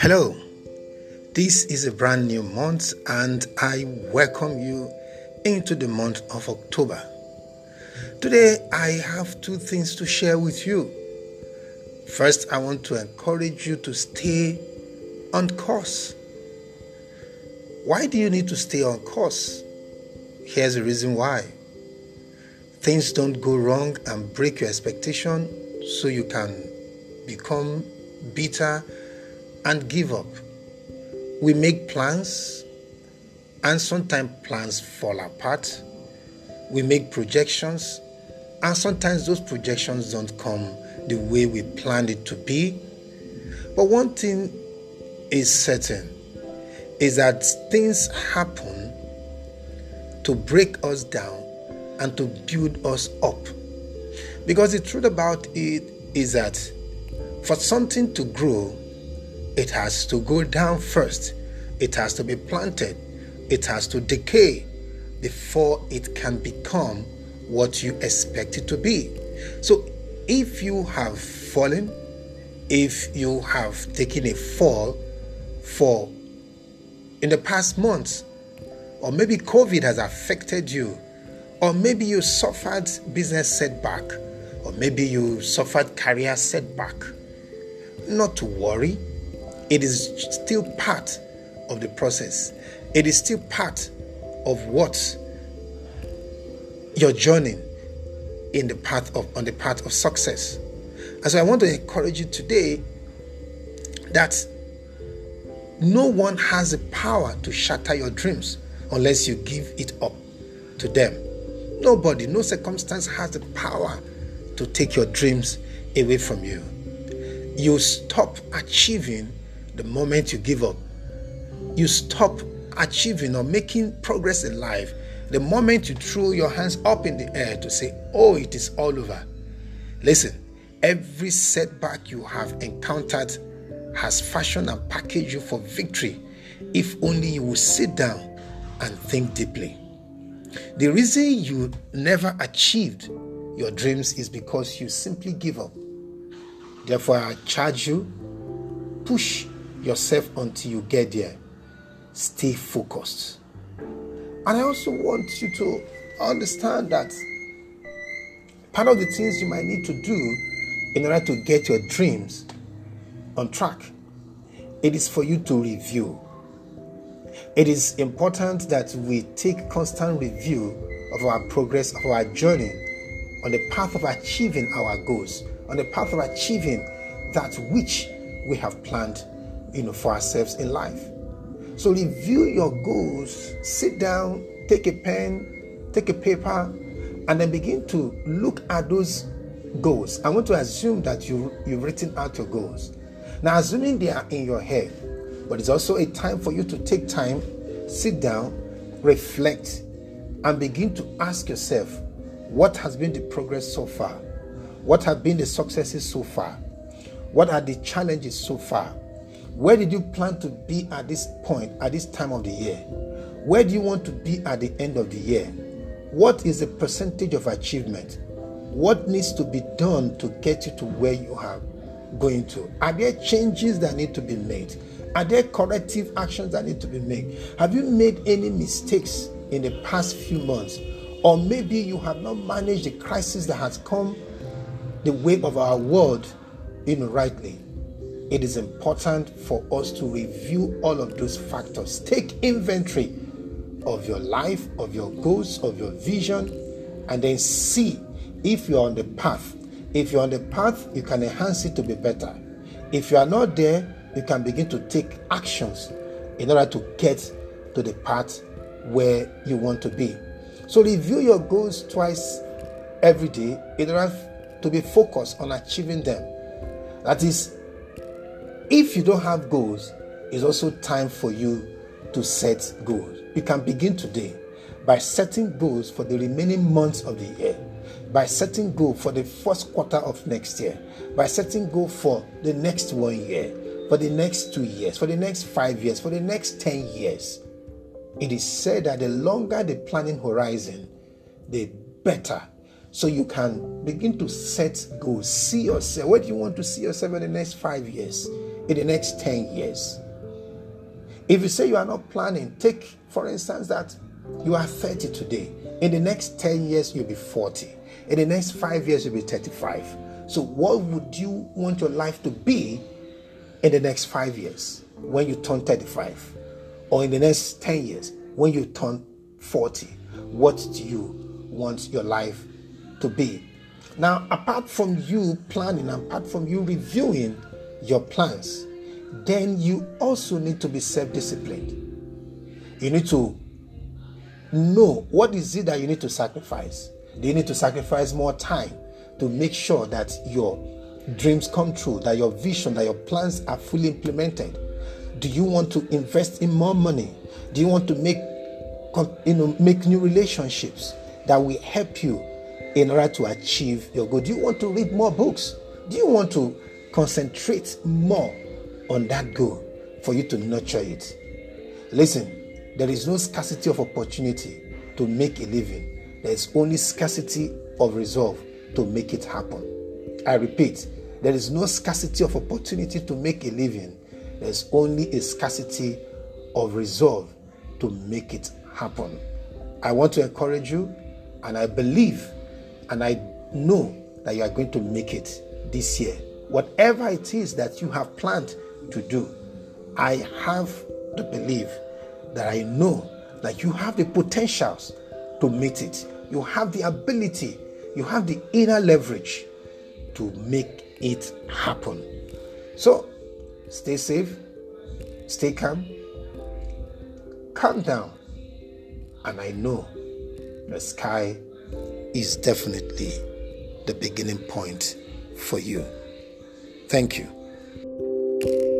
Hello, this is a brand new month, and I welcome you into the month of October. Today, I have two things to share with you. First, I want to encourage you to stay on course. Why do you need to stay on course? Here's the reason why. Things don't go wrong and break your expectation so you can become bitter and give up. We make plans and sometimes plans fall apart. We make projections and sometimes those projections don't come the way we planned it to be. But one thing is certain is that things happen to break us down and to build us up. Because the truth about it is that for something to grow, it has to go down first. It has to be planted. It has to decay before it can become what you expect it to be. So, if you have fallen, if you have taken a fall for in the past months, or maybe COVID has affected you, or maybe you suffered business setback, or maybe you suffered career setback, not to worry it is still part of the process. It is still part of what you're journeying in the path of on the path of success. And so I want to encourage you today that no one has the power to shatter your dreams unless you give it up to them. Nobody, no circumstance has the power to take your dreams away from you. You stop achieving the moment you give up. You stop achieving or making progress in life the moment you throw your hands up in the air to say, Oh, it is all over. Listen, every setback you have encountered has fashioned and packaged you for victory if only you will sit down and think deeply. The reason you never achieved your dreams is because you simply give up. Therefore, I charge you push yourself until you get there. Stay focused. And I also want you to understand that part of the things you might need to do in order to get your dreams on track, it is for you to review. It is important that we take constant review of our progress, of our journey on the path of achieving our goals, on the path of achieving that which we have planned you know, for ourselves in life. So review your goals, sit down, take a pen, take a paper, and then begin to look at those goals. I want to assume that you, you've written out your goals. Now, assuming they are in your head, but it's also a time for you to take time, sit down, reflect, and begin to ask yourself what has been the progress so far? What have been the successes so far? What are the challenges so far? Where did you plan to be at this point, at this time of the year? Where do you want to be at the end of the year? What is the percentage of achievement? What needs to be done to get you to where you are going to? Are there changes that need to be made? Are there corrective actions that need to be made? Have you made any mistakes in the past few months? Or maybe you have not managed the crisis that has come the way of our world in rightly it is important for us to review all of those factors. Take inventory of your life, of your goals, of your vision, and then see if you're on the path. If you're on the path, you can enhance it to be better. If you are not there, you can begin to take actions in order to get to the path where you want to be. So, review your goals twice every day in order to be focused on achieving them. That is, if you don't have goals, it's also time for you to set goals. You can begin today by setting goals for the remaining months of the year, by setting goal for the first quarter of next year, by setting goal for the next one year, for the next two years, for the next five years, for the next 10 years. It is said that the longer the planning horizon, the better so you can begin to set goals. See yourself. Where do you want to see yourself in the next five years? In the next 10 years? If you say you are not planning, take for instance that you are 30 today. In the next 10 years, you'll be 40. In the next five years, you'll be 35. So, what would you want your life to be in the next five years when you turn 35? Or in the next 10 years when you turn 40? What do you want your life to be? Now, apart from you planning, apart from you reviewing your plans, then you also need to be self disciplined. You need to know what is it that you need to sacrifice. Do you need to sacrifice more time to make sure that your dreams come true, that your vision, that your plans are fully implemented? Do you want to invest in more money? Do you want to make you know make new relationships that will help you in order to achieve your goal? Do you want to read more books? Do you want to concentrate more on that goal for you to nurture it? Listen, there is no scarcity of opportunity to make a living. There is only scarcity of resolve to make it happen. I repeat, there is no scarcity of opportunity to make a living. There's only a scarcity of resolve to make it happen. I want to encourage you, and I believe and I know that you are going to make it this year. Whatever it is that you have planned to do, I have to believe that I know that you have the potentials to meet it. You have the ability, you have the inner leverage to make it happen. So stay safe, stay calm, calm down, and I know the sky is definitely the beginning point for you. Thank you.